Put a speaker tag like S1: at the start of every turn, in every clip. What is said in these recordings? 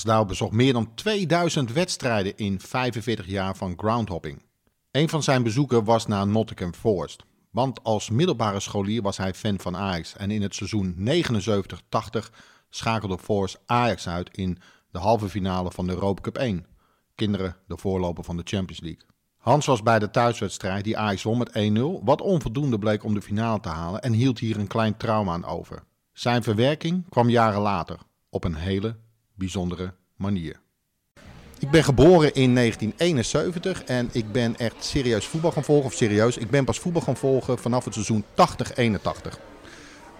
S1: Hans Douw bezocht meer dan 2000 wedstrijden in 45 jaar van groundhopping. Een van zijn bezoeken was naar Nottingham Forest. Want als middelbare scholier was hij fan van Ajax. En in het seizoen 79-80 schakelde Forest Ajax uit in de halve finale van de Europa Cup 1. Kinderen de voorloper van de Champions League. Hans was bij de thuiswedstrijd die Ajax won met 1-0, wat onvoldoende bleek om de finale te halen en hield hier een klein trauma aan over. Zijn verwerking kwam jaren later, op een hele bijzondere manier. Ik ben geboren in 1971 en ik ben echt serieus voetbal gaan volgen. Of serieus, ik ben pas voetbal gaan volgen vanaf het seizoen 80-81.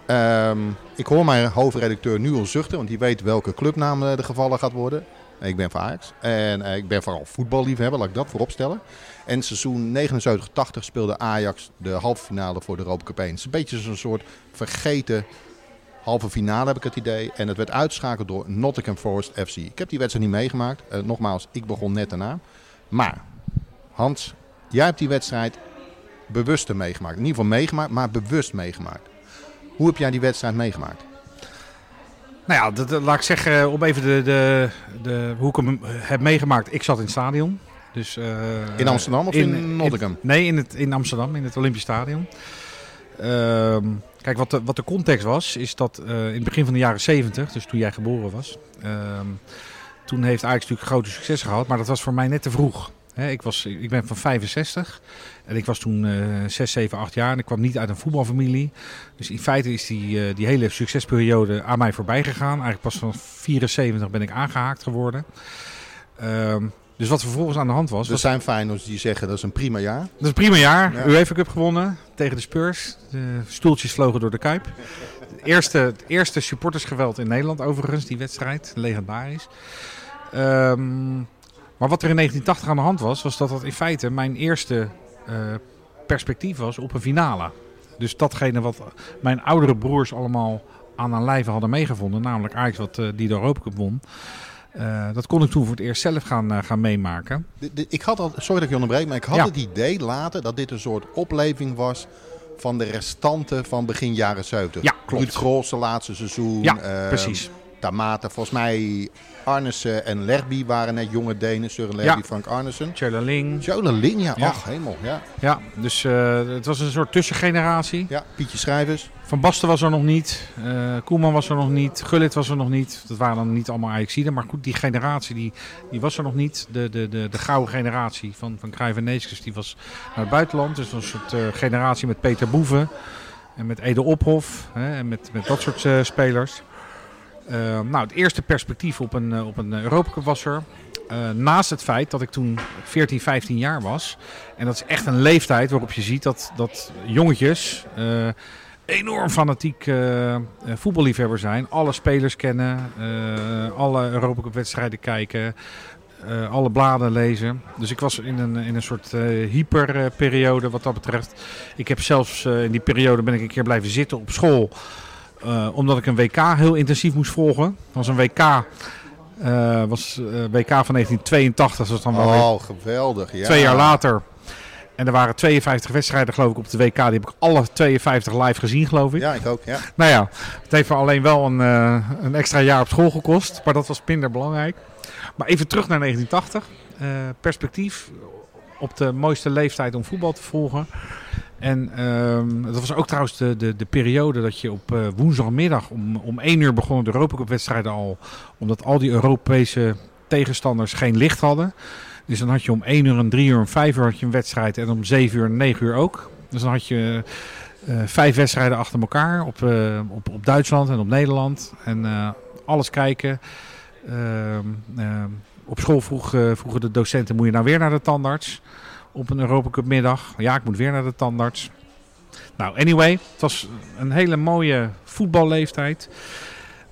S1: Ehm, ik hoor mijn hoofdredacteur nu al zuchten, want die weet welke clubnaam eh, de gevallen gaat worden. Ik ben van Ajax en eh, ik ben vooral voetballiefhebber, laat ik dat voorop stellen. En seizoen 79-80 speelde Ajax de halve finale voor de Europa Cup 1. Het is een beetje zo'n soort vergeten halve finale heb ik het idee. En het werd uitschakeld door Nottingham Forest FC. Ik heb die wedstrijd niet meegemaakt. Uh, nogmaals, ik begon net daarna. Maar Hans, jij hebt die wedstrijd bewust meegemaakt. In ieder geval meegemaakt, maar bewust meegemaakt. Hoe heb jij die wedstrijd meegemaakt?
S2: Nou ja, dat, laat ik zeggen, om even de, de, de, hoe ik hem heb meegemaakt. Ik zat in het stadion. Dus, uh,
S1: in Amsterdam of in, in Nottingham?
S2: nee, in, het, in Amsterdam, in het Olympisch Stadion. Uh, Kijk, wat de, wat de context was, is dat uh, in het begin van de jaren 70, dus toen jij geboren was, uh, toen heeft Ajax natuurlijk grote succes gehad, maar dat was voor mij net te vroeg. Ik, was, ik ben van 65 en ik was toen uh, 6, 7, 8 jaar en ik kwam niet uit een voetbalfamilie. Dus in feite is die, uh, die hele succesperiode aan mij voorbij gegaan. Eigenlijk pas van 74 ben ik aangehaakt geworden. Ehm, dus wat vervolgens aan de hand was...
S1: Er zijn Feyenoords die zeggen dat is een prima jaar. Dat
S2: is een prima jaar. Ja. UEFA Cup gewonnen tegen de Spurs. De stoeltjes vlogen door de Kuip. Het eerste, het eerste supportersgeweld in Nederland overigens, die wedstrijd. Legendarisch. Um, maar wat er in 1980 aan de hand was, was dat dat in feite mijn eerste uh, perspectief was op een finale. Dus datgene wat mijn oudere broers allemaal aan een lijve hadden meegevonden, namelijk Ajax wat uh, die de Europa Cup won. Uh, dat kon ik toen voor het eerst zelf gaan, uh, gaan meemaken.
S1: De, de, ik had al, sorry dat ik je onderbreek, maar ik had ja. het idee later dat dit een soort opleving was van de restanten van begin jaren 70.
S2: Ja, klopt.
S1: Ruud laatste seizoen.
S2: Ja, uh, precies.
S1: Tamata, volgens mij Arnesen en Lerby waren net jonge Denen. Søren Lerby, ja. Frank Arnesen.
S2: Tjöleling.
S1: Tjöleling, ja. ja. Ach, hemel. Ja,
S2: ja dus uh, het was een soort tussengeneratie.
S1: Ja, Pietje Schrijvers.
S2: Van Basten was er nog niet. Uh, Koeman was er nog niet. Gullit was er nog niet. Dat waren dan niet allemaal Ajaxiden. Maar goed, die generatie die, die was er nog niet. De, de, de, de gouden generatie van, van Cruijff en Neeskens, die was naar het buitenland. Dus dat was een soort uh, generatie met Peter Boeven. En met Ede Ophof. Hè, en met, met dat soort spelers. Uh, nou, het eerste perspectief op een, uh, op een Cup was er. Uh, naast het feit dat ik toen 14, 15 jaar was. En dat is echt een leeftijd waarop je ziet dat, dat jongetjes enorm fanatiek voetballiefhebber zijn. Alle spelers kennen, alle Europa Cup wedstrijden kijken. alle bladen lezen. Dus ik was in een, in een soort hyperperiode wat dat betreft. Ik heb zelfs in die periode ben ik een keer blijven zitten op school. Uh, omdat ik een WK heel intensief moest volgen. Dat was een WK, uh, was, uh, WK van 1982. Dat was dan wel
S1: oh, geweldig. Ja.
S2: Twee jaar later. En er waren 52 wedstrijden geloof ik op de WK. Die heb ik alle 52 live gezien geloof ik.
S1: Ja, ik ook. Ja.
S2: Nou ja, het heeft me alleen wel een, een extra jaar op school gekost. Maar dat was minder belangrijk. Maar even terug naar 1980. perspectief op de mooiste leeftijd om voetbal te volgen. En um, dat was ook trouwens de, de, de periode dat je op uh, woensdagmiddag om, om 1 uur begonnen de Europa wedstrijden al. Omdat al die Europese tegenstanders geen licht hadden. Dus dan had je om 1 uur, en 3 uur en 5 uur had je een wedstrijd. En om 7 uur en 9 uur ook. Dus dan had je uh, vijf wedstrijden achter elkaar op, uh, op, op Duitsland en op Nederland. En alles kijken. op school vroeg, vroegen de docenten, moet je nou weer naar de tandarts? Op een Europa Cup middag. Ja, ik moet weer naar de tandarts. Nou, anyway, het was een hele mooie voetballeeftijd.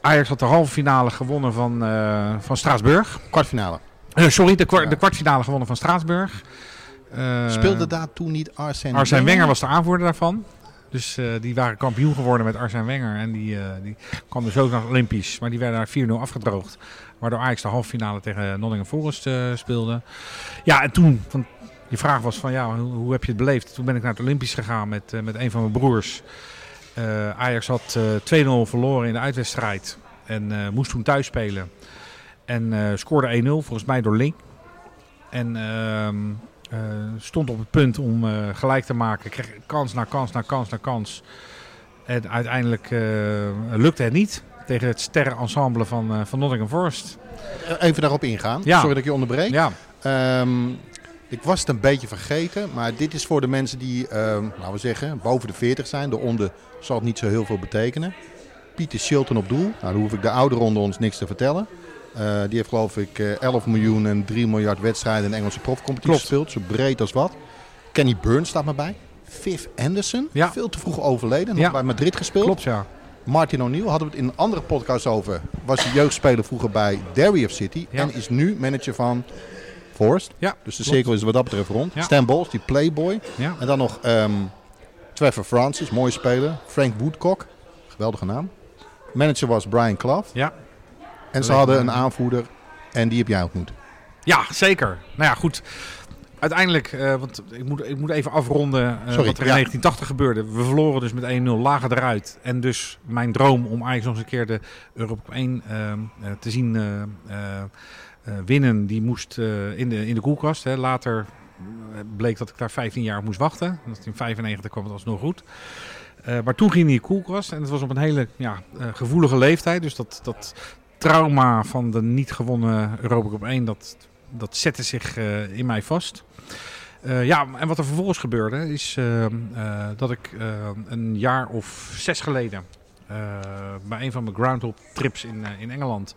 S2: Ajax had de halve finale gewonnen van, uh, van Straatsburg.
S1: Kwartfinale.
S2: Uh, sorry, de, kwart, ja. de kwartfinale gewonnen van Straatsburg.
S1: Uh, Speelde daar toen niet Arsène
S2: Arsène Wenger was de aanvoerder daarvan. Dus die waren kampioen geworden met Arsène Wenger. En die, die kwam dus ook naar Olympisch. Maar die werden daar 4-0 afgedroogd. Waardoor Ajax de halve finale tegen Nottingham Forest speelde. Ja, en toen, van je vraag was van ja, hoe, hoe, heb je het beleefd? Toen ben ik naar het Olympisch gegaan met, uh, met een van mijn broers. Uh, Ajax had uh, 2-0 verloren in de uitwedstrijd en moest toen thuis spelen. En eh, scoorde 1-0, volgens mij door Link. En ehm, eh, stond op het punt om eh, gelijk te maken. Kreeg kans na kans na kans na kans. En uiteindelijk eh, lukte het niet tegen het sterrenensemble van, eh, van Nottingham Forest.
S1: Even daarop ingaan.
S2: Ja.
S1: Sorry dat ik je onderbreek.
S2: Ja,
S1: Ehm, ik was het een beetje vergeten, maar dit is voor de mensen die, ehm, laten we zeggen, boven de 40 zijn. De onder zal het niet zo heel veel betekenen. Pieter Shilton op doel. Nou, dan hoef ik de oude ronde ons niks te vertellen. Eh, die heeft geloof ik eh, 11 miljoen en 3 miljard wedstrijden in de Engelse profcompetitie gespeeld. Zo breed als wat. Kenny Burns staat maar bij. Viv Anderson,
S2: Ja.
S1: veel te vroeg overleden. Nog
S2: Ja.
S1: bij Madrid gespeeld.
S2: klopt ja.
S1: Martin O'Neill hadden we het in een andere podcast over. Was jeugdspeler vroeger bij Derry of City.
S2: Ja.
S1: En is nu manager van Forest.
S2: Ja,
S1: Dus de
S2: klopt.
S1: cirkel is wat dat betreft rond.
S2: Ja.
S1: Stan Bowles, die playboy.
S2: Ja.
S1: En dan nog ehm Trevor Francis, mooie speler. Frank Woodcock, geweldige naam. Manager was Brian Clough.
S2: Ja.
S1: En ze hadden een aanvoerder. En die heb jij ontmoet.
S2: Ja, zeker. Nou ja, goed. Uiteindelijk, eh, want ik moet, ik moet even afronden eh,
S1: Sorry,
S2: wat er in
S1: ja.
S2: 1980 gebeurde. We verloren dus met 1-0, lagen eruit. En dus mijn droom om eigenlijk nog eens een keer de Europa Cup 1 ehm, eh, te zien winnen, die moest eh, in, de, in de koelkast. Hè. Later eh, bleek dat ik daar 15 jaar moest wachten. In 95 kwam het alsnog goed. Eh, maar toen ging die koelkast en het was op een hele ja, eh, gevoelige leeftijd. Dus dat, dat trauma van de niet gewonnen Europa Cup 1, dat, dat zette zich eh, in mij vast. Eh, ja, en wat er vervolgens gebeurde is eh, eh, dat ik eh, een jaar of zes geleden eh, bij een van mijn groundhop trips in, eh, in Engeland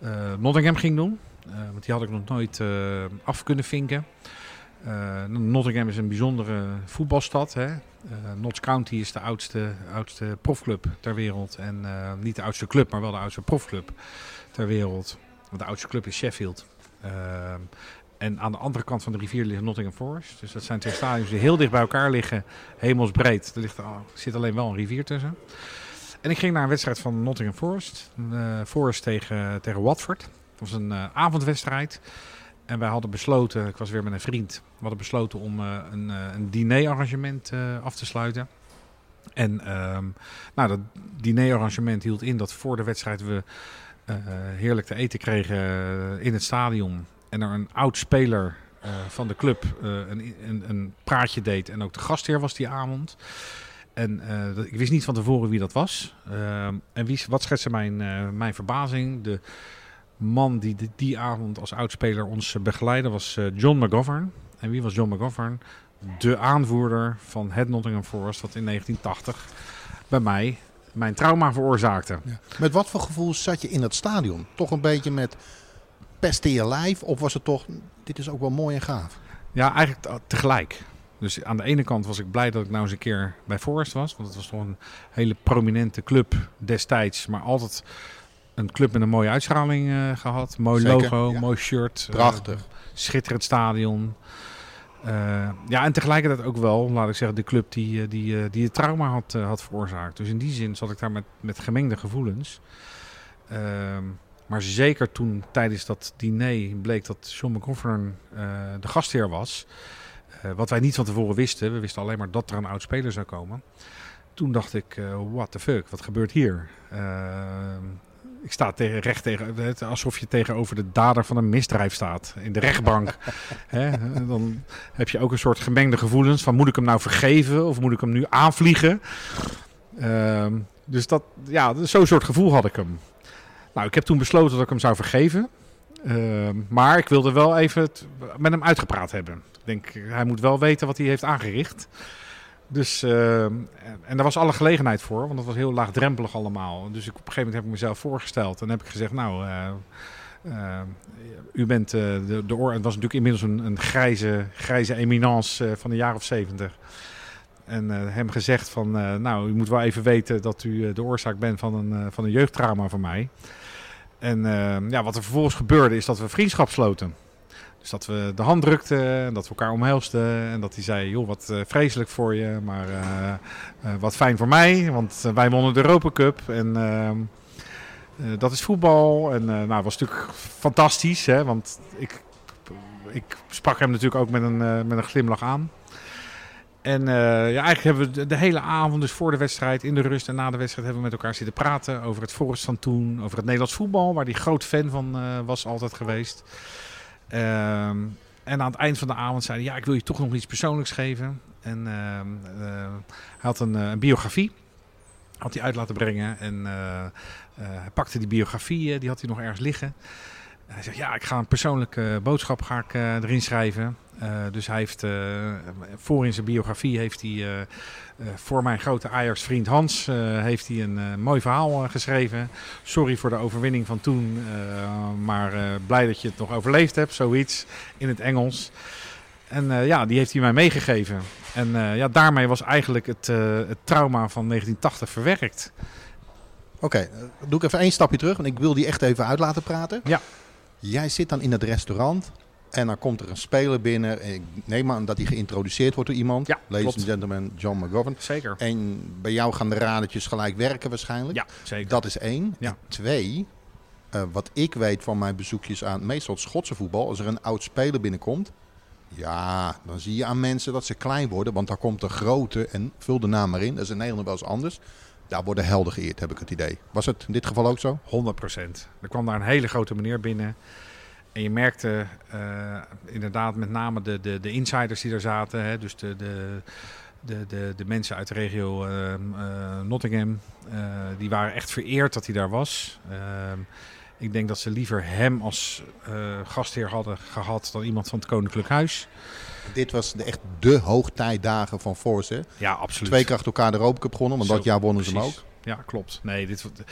S2: eh, Nottingham ging doen. Eh, want die had ik nog nooit eh, af kunnen vinken. Eh, Nottingham is een bijzondere voetbalstad. Hè? Notts County is de oudste, oudste profclub ter wereld. En niet de oudste club, maar wel de oudste profclub ter wereld. Want de oudste club is Sheffield. En aan de andere kant van de rivier ligt Nottingham Forest. Dus dat zijn twee stadions die heel dicht bij elkaar liggen. Hemelsbreed. Er ligt, er zit alleen wel een rivier tussen. En ik ging naar een wedstrijd van Nottingham Forest. Forest tegen, tegen Watford. Was een eh, avondwedstrijd. En wij hadden besloten, ik was weer met een vriend, we hadden besloten om eh, een, eh, een dinerarrangement af te sluiten. En ehm, nou, dat dinerarrangement hield in dat voor de wedstrijd we heerlijk te eten kregen in het stadion. En er een oud speler van de club een, een, een praatje deed. En ook de gastheer was die avond. En dat- ik wist niet van tevoren wie dat was. Ehm, en wie, wat schetste mijn, mijn verbazing? De man die die avond als oudspeler ons eh, begeleidde was eh, John McGovern. En wie was John McGovern? De aanvoerder van het Nottingham Forest, wat in 1980 bij mij mijn trauma veroorzaakte.
S1: Met wat voor gevoel zat je in dat stadion? Toch een beetje met pest in je lijf? Of was het toch, dit is ook wel mooi en gaaf?
S2: Ja, eigenlijk t- tegelijk. Dus aan de ene kant was ik blij dat ik nou eens een keer bij Forest was. Want het was toch een hele prominente club destijds. Maar altijd een club met een mooie uitstraling eh, gehad. Mooi
S1: Zeker,
S2: logo,
S1: ja.
S2: mooi shirt. eh,
S1: Prachtig.
S2: schitterend stadion. Eh, ja, en tegelijkertijd ook wel, laat ik zeggen, de club die, die, die het trauma had, had veroorzaakt. Dus in die zin zat ik daar met, met gemengde gevoelens. Ehm, maar zeker toen tijdens dat diner bleek dat John McGovern de gastheer was. wat wij niet van tevoren wisten. We wisten alleen maar dat er een oud speler zou komen. Toen dacht ik, eh what the fuck, wat gebeurt hier? Ehm, ik sta tegen, recht tegen, het- alsof je tegenover de dader van een misdrijf staat. In de rechtbank. Hè? Dan heb je ook een soort gemengde gevoelens van moet ik hem nou vergeven of moet ik hem nu aanvliegen? Ehm, dus dat, ja, zo'n soort gevoel had ik hem. Nou, ik heb toen besloten dat ik hem zou vergeven. Ehm, maar ik wilde wel even het met hem uitgepraat hebben. Ik denk, hij moet wel weten wat hij heeft aangericht. Dus, ehm, en, daar was alle gelegenheid voor, want het was heel laagdrempelig allemaal. Dus ik, op een gegeven moment heb ik mezelf voorgesteld en heb ik gezegd, nou, eh, eh, u bent eh, de, de. Het was natuurlijk inmiddels een, een grijze, grijze eminence van de jaar of zeventig. En hem gezegd van, nou, u moet wel even weten dat u de oorzaak bent van een, van een jeugdtrauma van mij. En eh, ja, wat er vervolgens gebeurde is dat we vriendschap sloten. Dus dat we de hand drukten en dat we elkaar omhelsten. En dat hij zei, joh, wat eh, vreselijk voor je, maar eh, eh, wat fijn voor mij. Want wij wonnen de Europa Cup en ehm, eh, dat is voetbal. En nou, het was natuurlijk fantastisch, hè, want ik, ik sprak hem natuurlijk ook met een, met een glimlach aan. En ja, eigenlijk hebben we de, hele avond, dus voor de wedstrijd, in de rust en na de wedstrijd, hebben we met elkaar zitten praten over het Forest van toen, over het Nederlands voetbal, waar hij groot fan van was altijd geweest. Ehm, en aan het eind van de avond zei hij, ja, ik wil je toch nog iets persoonlijks geven. En ehm, hij had een, een, biografie, had hij uit laten brengen. En hij pakte die biografie, die had hij nog ergens liggen. Hij zegt, ja, ik ga een persoonlijke boodschap ga ik, erin schrijven. Uh, dus hij heeft uh, voor in zijn biografie heeft hij voor mijn grote Ajax-vriend Hans heeft hij een mooi verhaal geschreven. Sorry voor de overwinning van toen, maar blij dat je het nog overleefd hebt, zoiets in het Engels. En ja, die heeft hij mij meegegeven. En ja, daarmee was eigenlijk het, het trauma van 1980 verwerkt.
S1: Oké, okay, doe ik even één stapje terug, want ik wil die echt even uit laten praten.
S2: Ja.
S1: Jij zit dan in het restaurant en dan komt er een speler binnen. Ik neem aan dat hij geïntroduceerd wordt door iemand.
S2: Ja,
S1: Ladies and gentlemen, John McGovern.
S2: Zeker.
S1: En bij jou gaan de radertjes gelijk werken waarschijnlijk.
S2: Ja, zeker.
S1: Dat is één.
S2: Ja.
S1: En twee, uh, wat ik weet van mijn bezoekjes aan meestal het Schotse voetbal. Als er een oud speler binnenkomt. Ja, dan zie je aan mensen dat ze klein worden. Want daar komt de grote en vul de naam maar in. Dat is in Nederland wel eens anders. Daar worden helden geëerd, heb ik het idee. Was het in dit geval ook zo?
S2: 100 procent. Er kwam daar een hele grote meneer binnen. En je merkte uh, inderdaad met name de, de, de insiders die er zaten. Hè, dus de, de, de, de, de mensen uit de regio uh, uh, Nottingham. die waren echt vereerd dat hij daar was. Ik denk dat ze liever hem als gastheer hadden gehad dan iemand van het Koninklijk Huis.
S1: Dit was de, echt de hoogtijdagen van Force. Hè?
S2: Ja, absoluut.
S1: Twee keer achter elkaar de Europa Cup gewonnen, want dat jaar wonnen
S2: precies.
S1: ze hem ook.
S2: Ja, klopt. Nee, dit wordt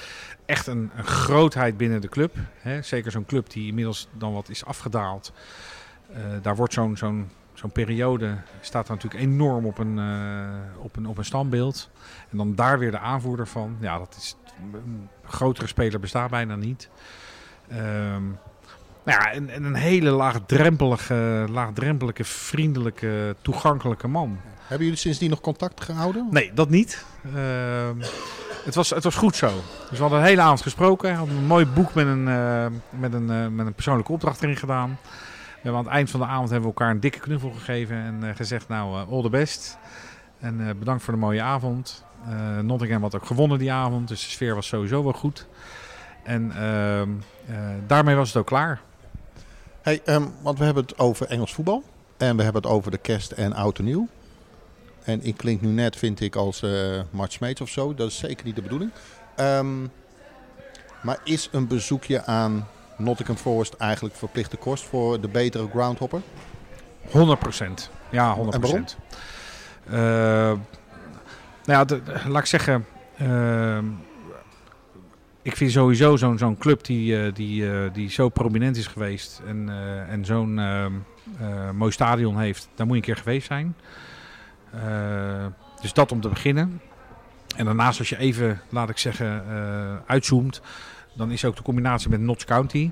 S2: echt een, een grootheid binnen de club. Hè? Zeker zo'n club die inmiddels dan wat is afgedaald. Uh, daar wordt zo'n zo'n zo'n periode staat daar natuurlijk enorm op een, uh, op, een, op een standbeeld. En dan daar weer de aanvoerder van. Ja, dat is een grotere speler bestaat bijna niet. Um, nou ja, en, en, een hele laagdrempelige, laagdrempelige, vriendelijke, toegankelijke man.
S1: Hebben jullie sindsdien nog contact gehouden?
S2: Nee, dat niet. Uh, het was, het was goed zo. Dus we hadden een hele avond gesproken. We hadden een mooi boek met een, uh, met een, uh, met een persoonlijke opdracht erin gedaan. We hebben aan het eind van de avond hebben we elkaar een dikke knuffel gegeven en uh, gezegd, nou, all the best. En bedankt voor de mooie avond. Nottingham had ook gewonnen die avond, dus de sfeer was sowieso wel goed. En ehm, daarmee was het ook klaar.
S1: Hey, um, want we hebben het over Engels voetbal. En we hebben het over de kerst en oud en nieuw. En ik klink nu net, vind ik, als uh, Mart Smeets of zo. Dat is zeker niet de bedoeling. Um, maar is een bezoekje aan Nottingham Forest eigenlijk verplichte kost voor de betere groundhopper?
S2: 100 procent. Ja, 100
S1: En waarom?
S2: Uh, nou ja, laat ik zeggen... Uh, ik vind sowieso zo'n club die, uh, die, uh, die zo prominent is geweest en, uh, en zo'n mooi stadion heeft, daar moet je een keer geweest zijn. dus dat om te beginnen. En daarnaast als je even, laat ik zeggen, uitzoomt, dan is ook de combinatie met Notts County,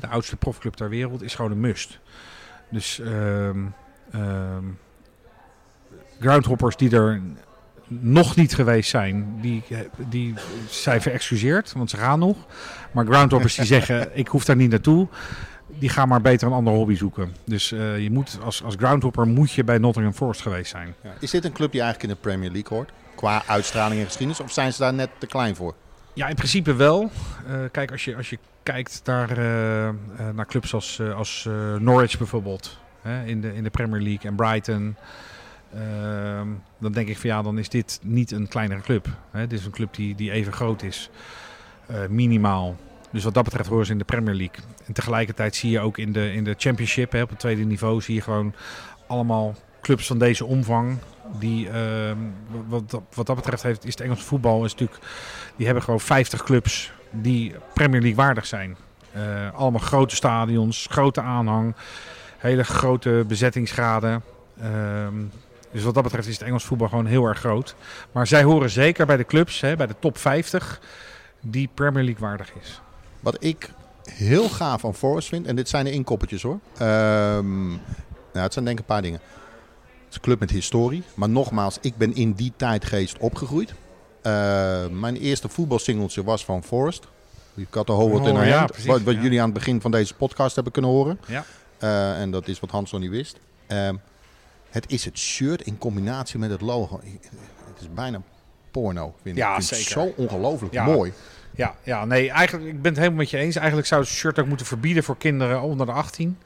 S2: de oudste profclub ter wereld, is gewoon een must. Dus um, groundhoppers die er nog niet geweest zijn, die, die zijn verexcuseerd, want ze gaan nog. Maar groundhoppers die zeggen, ik hoef daar niet naartoe, die gaan maar beter een andere hobby zoeken. Dus uh, je moet, als, als groundhopper moet je bij Nottingham Forest geweest zijn.
S1: Ja. Is dit een club die eigenlijk in de Premier League hoort? Qua uitstraling en geschiedenis? Of zijn ze daar net te klein voor?
S2: Ja, in principe wel. Uh, kijk, als je, als je kijkt naar, uh, naar clubs als, als Norwich bijvoorbeeld, hè, in, de, in de Premier League en Brighton... Uh, dan denk ik van ja, dan is dit niet een kleinere club. Hè? Dit is een club die, die even groot is, uh, minimaal. Dus wat dat betreft horen ze in de Premier League. En tegelijkertijd zie je ook in de, in de Championship, hè, op het tweede niveau, zie je gewoon allemaal clubs van deze omvang. Die, uh, wat, wat dat betreft heeft, is het Engelse voetbal is natuurlijk, die hebben gewoon 50 clubs die Premier League waardig zijn. Uh, allemaal grote stadions, grote aanhang, hele grote bezettingsgraden. Um, dus wat dat betreft is het Engels voetbal gewoon heel erg groot. Maar zij horen zeker bij de clubs, hè, bij de top 50, die Premier League waardig is.
S1: Wat ik heel gaaf aan Forest vind, en dit zijn de inkoppertjes hoor. Um, nou, het zijn denk ik een paar dingen. Het is een club met historie. Maar nogmaals, ik ben in die tijdgeest opgegroeid. Uh, mijn eerste voetbalsingeltje was van Forest. Ik had de Howard
S2: Oh,
S1: in haar
S2: ja,
S1: hand.
S2: precies,
S1: Wat, wat
S2: ja.
S1: jullie aan het begin van deze podcast hebben kunnen horen.
S2: Ja.
S1: Uh, en dat is wat Hans nog niet wist. Um, Het is het shirt in combinatie met het logo. Het is bijna porno, vind ik.
S2: Ja,
S1: ik vind
S2: zeker.
S1: Het zo ongelooflijk
S2: Ja.
S1: mooi.
S2: Ja, ja, nee, eigenlijk, ik ben het helemaal met je eens. Eigenlijk zou het shirt ook moeten verbieden voor kinderen onder de 18.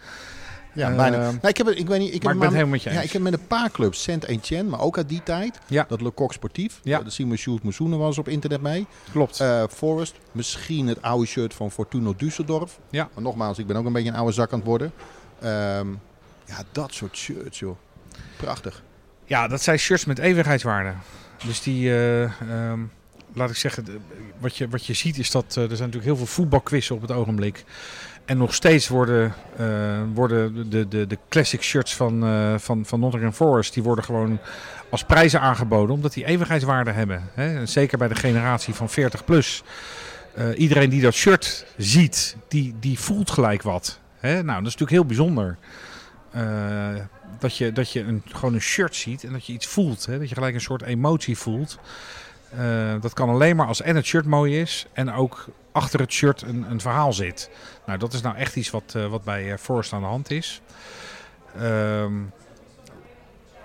S1: Ja,
S2: Eh,
S1: bijna. Nou, ik heb, ik weet niet, ik
S2: maar
S1: heb
S2: ik ben helemaal met je
S1: Ja,
S2: eens.
S1: ik heb met een paar clubs, Saint Etienne, maar ook uit die tijd.
S2: Ja.
S1: Dat Le Coq Sportief.
S2: Ja.
S1: Daar zien we Sjoerd was op internet mee.
S2: Klopt.
S1: Eh, Forest, misschien het oude shirt van Fortuna Düsseldorf.
S2: Ja.
S1: Maar nogmaals, ik ben ook een beetje een oude zak aan het worden. Ehm, ja, dat soort shirts, joh. Prachtig.
S2: Ja, dat zijn shirts met eeuwigheidswaarde. Dus die, eh, ehm, laat ik zeggen, wat je, wat je ziet is dat eh, er zijn natuurlijk heel veel voetbalquizzen op het ogenblik. En nog steeds worden, eh, worden de, de, de classic shirts van, eh, van, van Nottingham Forest, die worden gewoon als prijzen aangeboden, omdat die eeuwigheidswaarde hebben. Hè? Zeker bij de generatie van 40 plus. Iedereen die dat shirt ziet, die, die voelt gelijk wat. Hè? Nou, dat is natuurlijk heel bijzonder. Dat je, dat je een, gewoon een shirt ziet en dat je iets voelt. Hè? Dat je gelijk een soort emotie voelt. Eh, dat kan alleen maar als en het shirt mooi is en ook achter het shirt een, een verhaal zit. Nou, dat is nou echt iets wat, eh, wat bij eh, Forrest aan de hand is. Ehm,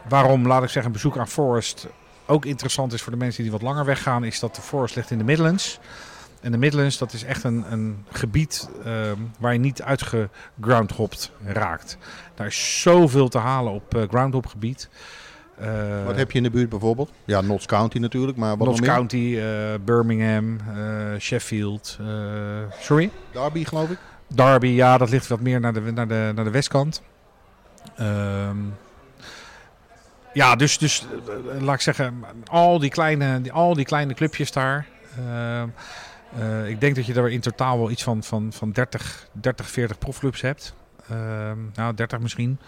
S2: waarom, laat ik zeggen, een bezoek aan Forest ook interessant is voor de mensen die wat langer weggaan, is dat de Forest ligt in de Midlands. En de Midlands, dat is echt een, een gebied ehm, waar je niet uitgegroundhopt raakt. Daar is zoveel te halen op eh groundhop gebied. Eh,
S1: Wat heb je in de buurt bijvoorbeeld? Ja, Notts County natuurlijk, maar wat
S2: Notts
S1: nog meer?
S2: County, eh, Birmingham, Sheffield. sorry?
S1: Derby, geloof ik.
S2: Derby, ja, dat ligt wat meer naar de, naar de, naar de westkant. Ehm, ja, dus, dus laat ik zeggen, al die kleine, al die kleine clubjes daar. Ehm, eh, ik denk dat je er in totaal wel iets van, van, van 30, 30, 40 profclubs hebt. Ehm, nou, 30 misschien.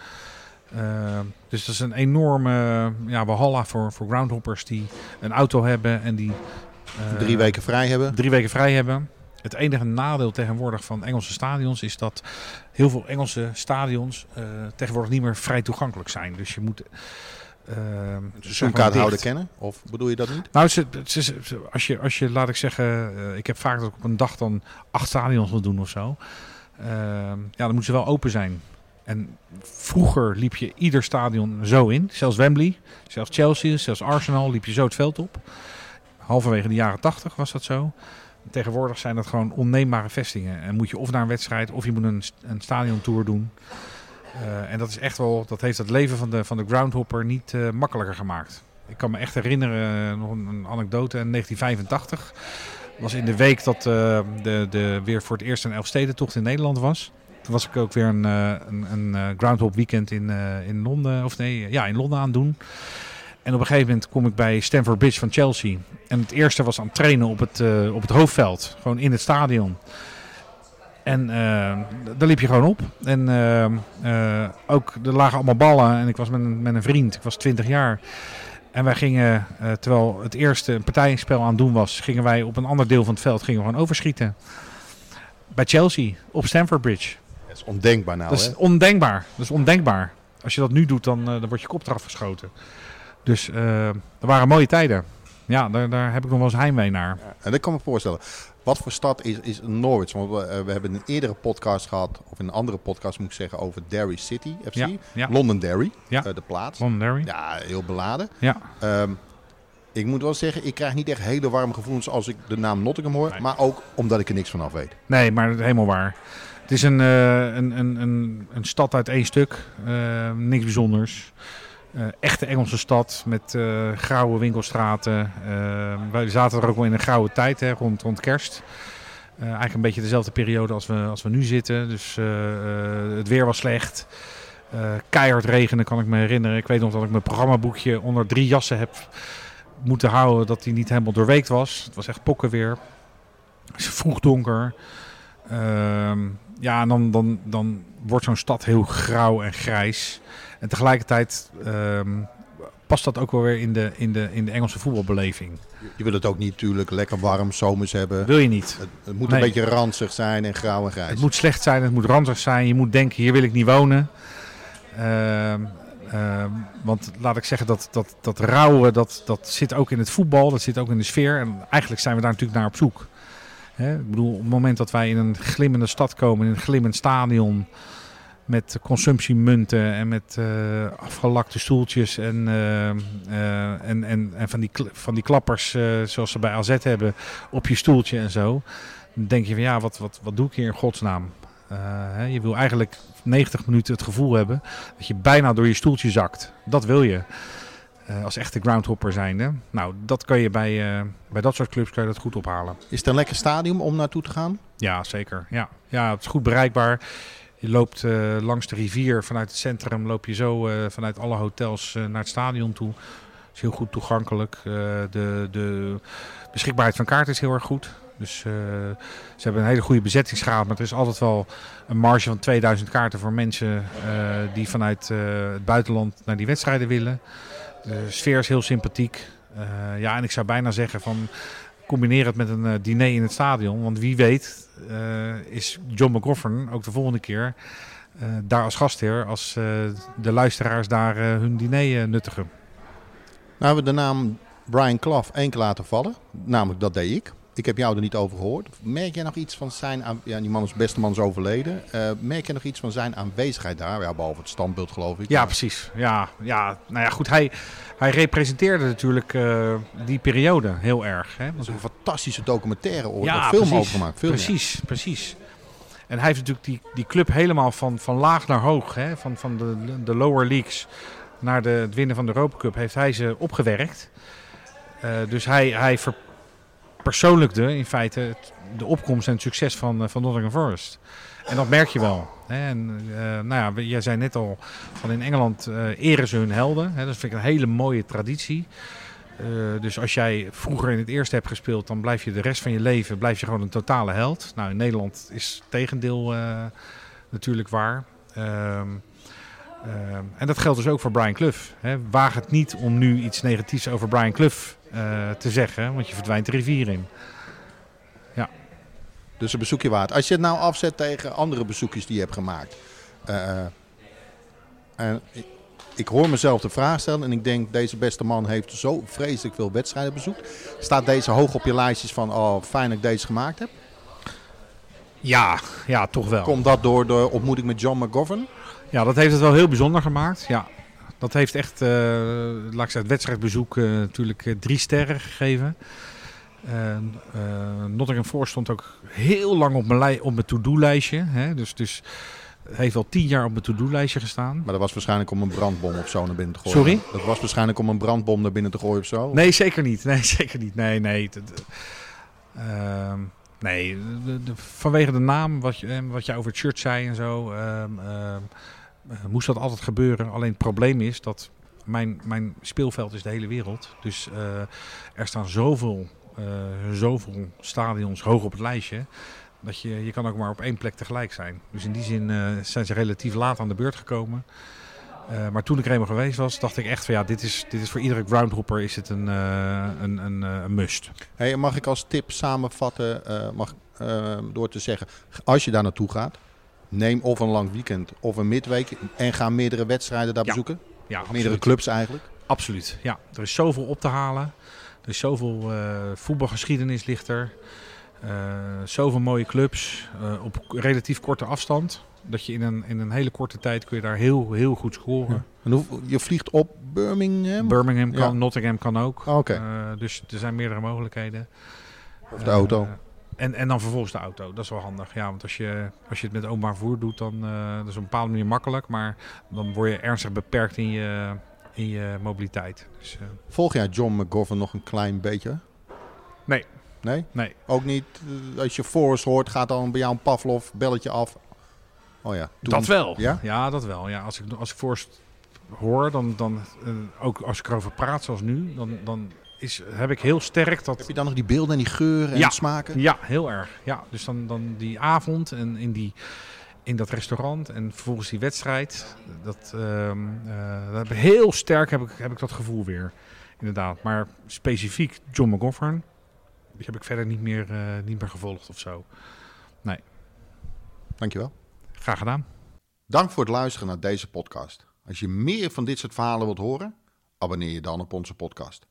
S2: Ehm, dus dat is een enorme ja, walhalla voor, voor groundhoppers die een auto hebben en die eh,
S1: Drie weken vrij hebben.
S2: drie weken vrij hebben. Het enige nadeel tegenwoordig van Engelse stadions is dat heel veel Engelse stadions eh, tegenwoordig niet meer vrij toegankelijk zijn. Dus je moet.
S1: Seizoenkaarthouder
S2: dicht.
S1: kennen? Of bedoel je dat niet?
S2: Nou, ze, ze- ze- als, je, als je, laat ik zeggen, eh, ik heb vaak dat ik op een dag dan acht stadions wil doen of zo. Ehm, ja, dan moeten ze wel open zijn. En vroeger liep je ieder stadion zo in. Zelfs Wembley, zelfs Chelsea, zelfs Arsenal liep je zo het veld op. Halverwege de jaren tachtig was dat zo. Tegenwoordig zijn dat gewoon onneembare vestingen. En moet je of naar een wedstrijd of je moet een, een stadiontour doen. Eh, en dat is echt wel, dat heeft het leven van de, van de groundhopper niet eh, makkelijker gemaakt. Ik kan me echt herinneren, eh, nog een, anekdote, in 1985 was in de week dat eh, de, de weer voor het eerst een Elfstedentocht in Nederland was. Toen was ik ook weer een, een, een groundhop weekend in, in Londen, of nee, ja, in Londen aan doen. En op een gegeven moment kom ik bij Stamford Bridge van Chelsea. En het eerste was aan het trainen op het, op het hoofdveld, gewoon in het stadion. En eh, daar liep je gewoon op. En eh, eh, ook, er lagen allemaal ballen. En ik was met een, met een vriend, ik was 20 jaar. En wij gingen, terwijl het eerste een partijspel aan het doen was, gingen wij op een ander deel van het veld gingen we gewoon overschieten. Bij Chelsea, op Stamford Bridge.
S1: Dat is ondenkbaar nou,
S2: dat is
S1: hè?
S2: ondenkbaar. Dat is ondenkbaar. Als je dat nu doet, dan, dan wordt je kop eraf geschoten. Dus er waren mooie tijden. Ja, daar, daar heb ik nog wel eens heimwee naar.
S1: Ja, en dat kan me voorstellen. Wat voor stad is, is Norwich? Want we, eh, we hebben een eerdere podcast gehad, of in een andere podcast moet ik zeggen, over Derry City FC.
S2: Ja, ja.
S1: Londonderry,
S2: Ja.
S1: eh, de plaats.
S2: Londonderry.
S1: Ja, heel beladen.
S2: Ja.
S1: Ehm, ik moet wel zeggen, ik krijg niet echt hele warme gevoelens als ik de naam Nottingham hoor.
S2: Nee.
S1: Maar ook omdat ik er niks van af weet.
S2: Nee, maar helemaal waar. Het is een, eh, een, een, een, een stad uit één stuk. Eh, niks bijzonders. Eh, echte Engelse stad met eh, grauwe winkelstraten. Eh, wij zaten er ook wel in een grauwe tijd, hè, rond, rond kerst. Eigenlijk een beetje dezelfde periode als we, als we nu zitten. Dus het weer was slecht. Keihard regenen kan ik me herinneren. Ik weet nog dat ik mijn programmaboekje onder drie jassen heb moeten houden. Dat die niet helemaal doorweekt was. Het was echt pokkenweer. Het is vroeg donker. Ehm, ja, en dan, dan, dan wordt zo'n stad heel grauw en grijs. En tegelijkertijd ehm, past dat ook wel weer in de, in de, in de Engelse voetbalbeleving.
S1: Je wil het ook niet natuurlijk lekker warm zomers hebben.
S2: Wil je niet.
S1: Het, het moet
S2: Nee.
S1: een beetje ranzig zijn en grauw en grijs.
S2: Het moet slecht zijn, het moet ranzig zijn. Je moet denken, hier wil ik niet wonen. Ehm, ehm, want laat ik zeggen, dat, dat, dat rauwe, dat, dat zit ook in het voetbal. Dat zit ook in de sfeer. En eigenlijk zijn we daar natuurlijk naar op zoek. Hè, ik bedoel, op het moment dat wij in een glimmende stad komen, in een glimmend stadion... met consumptiemunten en met uh, afgelakte stoeltjes en, uh, uh, en, en, en van, die, van die klappers zoals ze bij AZ hebben op je stoeltje en zo. Dan denk je van ja, wat, wat, wat doe ik hier in godsnaam? Hè, je wil eigenlijk 90 minuten het gevoel hebben dat je bijna door je stoeltje zakt. Dat wil je. als echte groundhopper zijnde. Nou, dat kan je bij, bij dat soort clubs kan je dat goed ophalen.
S1: Is het een lekker stadium om naartoe te gaan?
S2: Ja, zeker. Ja, ja het is goed bereikbaar. Je loopt uh, langs de rivier vanuit het centrum, loop je zo uh, vanuit alle hotels uh, naar het stadion toe. is heel goed toegankelijk. de, de beschikbaarheid van kaarten is heel erg goed. Dus ze hebben een hele goede bezettingsgraad, maar er is altijd wel een marge van 2000 kaarten voor mensen die vanuit het buitenland naar die wedstrijden willen. De sfeer is heel sympathiek. ja, en ik zou bijna zeggen van combineer het met een diner in het stadion. Want wie weet uh, is John McGoffern ook de volgende keer uh, daar als gastheer als de luisteraars daar hun diner nuttigen.
S1: Nou hebben we de naam Brian Clough één keer laten vallen. Namelijk dat deed ik. Ik heb jou er niet over gehoord. Merk jij nog iets van zijn... Aan... Ja, die man is beste man is overleden. merk je nog iets van zijn aanwezigheid daar? Ja, behalve het standbeeld geloof ik.
S2: Ja, precies. Ja, ja, nou ja, goed. Hij, hij representeerde natuurlijk uh, die periode heel erg. Hè?
S1: Dat is een fantastische documentaire ooit. Ja, film over gemaakt. Film,
S2: precies, ja. precies. En hij heeft natuurlijk die, die club helemaal van, van laag naar hoog. Hè? Van, van de, de lower leagues naar de, het winnen van de Europa Cup heeft hij ze opgewerkt. Uh, dus hij, hij verpersoonlijkde in feite de opkomst en het succes van, uh, van Nottingham Forest. En dat merk je wel. En uh, nou ja, jij zei net al, van in Engeland uh, eren ze hun helden. Hè, dat vind ik een hele mooie traditie. Dus als jij vroeger in het eerste hebt gespeeld, dan blijf je de rest van je leven blijf je gewoon een totale held. Nou, in Nederland is het tegendeel natuurlijk waar. Ehm, ehm, en dat geldt dus ook voor Brian Clough. Hè. Waag het niet om nu iets negatiefs over Brian Clough te zeggen, want je verdwijnt de rivier in.
S1: Dus een bezoekje waard. Als je het nou afzet tegen andere bezoekjes die je hebt gemaakt. Uh, en ik, ik, hoor mezelf de vraag stellen en ik denk, deze beste man heeft zo vreselijk veel wedstrijden bezoekt. Staat deze hoog op je lijstjes van, oh fijn dat ik deze gemaakt heb?
S2: Ja, ja, toch wel.
S1: Komt dat door de ontmoeting met John McGovern?
S2: Ja, dat heeft het wel heel bijzonder gemaakt. Ja, dat heeft echt, uh, laat ik zeggen, het wedstrijdbezoek uh, natuurlijk drie sterren gegeven. En, Nottingham Forest stond ook heel lang op mijn, op mijn to-do-lijstje. Dus, dus heeft al tien jaar op mijn to-do-lijstje gestaan.
S1: Maar dat was waarschijnlijk om een brandbom of zo naar binnen te gooien.
S2: Sorry?
S1: Dat was waarschijnlijk om een brandbom naar binnen te gooien of zo?
S2: Nee, zeker niet. Nee, zeker niet. Nee, nee. Uh, nee, de, de, vanwege de naam, wat je, wat je over het shirt zei en zo, uh, moest dat altijd gebeuren. Alleen het probleem is dat mijn, mijn speelveld is de hele wereld. Dus uh, er staan zoveel uh, zoveel stadions hoog op het lijstje. Dat je, je kan ook maar op één plek tegelijk zijn. Dus in die zin zijn ze relatief laat aan de beurt gekomen. Maar toen ik er eenmaal geweest was, dacht ik echt van ja, dit is, dit is voor iedere groundhopper is het een, een, een, een, must.
S1: Hey, mag ik als tip samenvatten, mag, door te zeggen, als je daar naartoe gaat, neem of een lang weekend of een midweek en ga meerdere wedstrijden daar
S2: ja.
S1: bezoeken.
S2: Ja,
S1: meerdere clubs eigenlijk.
S2: Absoluut, ja. Er is zoveel op te halen. Er is zoveel uh, voetbalgeschiedenis ligt er. Uh, zoveel mooie clubs uh, op relatief korte afstand. Dat je in een, in een hele korte tijd kun je daar heel, heel goed scoren. Ja.
S1: En hoe, je vliegt op Birmingham?
S2: Birmingham kan, ja. Nottingham kan ook.
S1: Oh, okay.
S2: dus er zijn meerdere mogelijkheden.
S1: Of de auto.
S2: En, en dan vervolgens de auto. Dat is wel handig. Ja, want als je, als je het met openbaar vervoer doet, dan dat is op een bepaalde manier makkelijk. Maar dan word je ernstig beperkt in je, in je mobiliteit. Dus, uh...
S1: Volg jij John McGovern nog een klein beetje?
S2: Nee.
S1: Nee?
S2: Nee.
S1: Ook niet, uh, als je Forrest hoort, gaat dan bij jou een Pavlov belletje af? Oh ja.
S2: Toen... Dat wel. Ja? Ja, dat wel. Ja, als ik, als ik Forrest hoor, dan, dan uh, ook als ik erover praat zoals nu, dan, dan is, heb ik heel sterk dat...
S1: Heb je dan nog die beelden en die geuren en
S2: ja,
S1: smaken?
S2: Ja, heel erg. Ja, dus dan, dan die avond en in die in dat restaurant en vervolgens die wedstrijd. Dat, um, uh, dat heel sterk heb ik, heb ik dat gevoel weer. Inderdaad. Maar specifiek John McGoffern. Die heb ik verder niet meer, uh, niet meer gevolgd of zo. Nee.
S1: Dankjewel.
S2: Graag gedaan.
S1: Dank voor het luisteren naar deze podcast. Als je meer van dit soort verhalen wilt horen, abonneer je dan op onze podcast.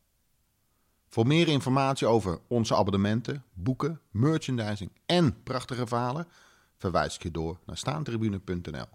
S1: Voor meer informatie over onze abonnementen, boeken, merchandising en prachtige verhalen verwijs ik je door naar staantribune.nl.